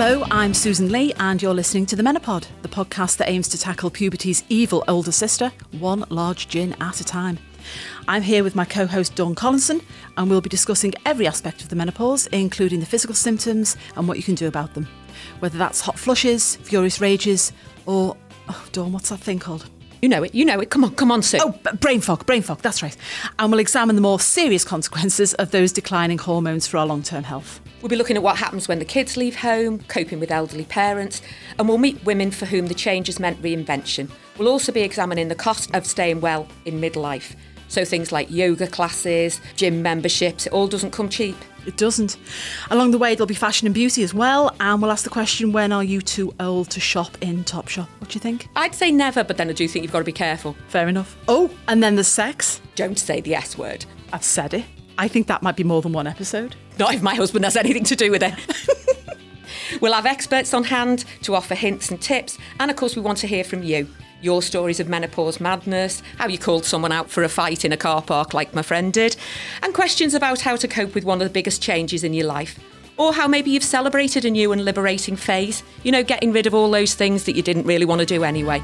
Hello, I'm Susan Lee, and you're listening to The Menopod, the podcast that aims to tackle puberty's evil older sister, one large gin at a time. I'm here with my co host Dawn Collinson, and we'll be discussing every aspect of the menopause, including the physical symptoms and what you can do about them. Whether that's hot flushes, furious rages, or. Oh, Dawn, what's that thing called? You know it, you know it. Come on, come on, Sue. Oh, brain fog, brain fog, that's right. And we'll examine the more serious consequences of those declining hormones for our long term health. We'll be looking at what happens when the kids leave home, coping with elderly parents, and we'll meet women for whom the change has meant reinvention. We'll also be examining the cost of staying well in midlife. So things like yoga classes, gym memberships, it all doesn't come cheap. It doesn't. Along the way, there'll be fashion and beauty as well, and we'll ask the question when are you too old to shop in Topshop? What do you think? I'd say never, but then I do think you've got to be careful. Fair enough. Oh, and then there's sex. Don't say the S word. I've said it. I think that might be more than one episode. Not if my husband has anything to do with it. we'll have experts on hand to offer hints and tips, and of course, we want to hear from you. Your stories of menopause madness, how you called someone out for a fight in a car park like my friend did, and questions about how to cope with one of the biggest changes in your life. Or how maybe you've celebrated a new and liberating phase, you know, getting rid of all those things that you didn't really want to do anyway.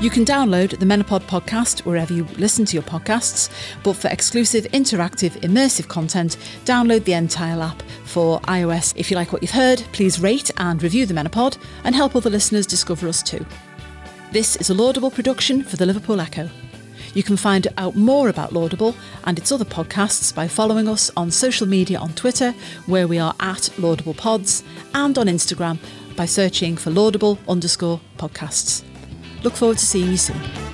You can download the Menopod podcast wherever you listen to your podcasts, but for exclusive, interactive, immersive content, download the Entale app for iOS. If you like what you've heard, please rate and review the Menopod and help other listeners discover us too. This is a Laudable production for the Liverpool Echo. You can find out more about Laudable and its other podcasts by following us on social media on Twitter, where we are at Laudable Pods, and on Instagram by searching for Laudable underscore podcasts. Look forward to seeing you soon.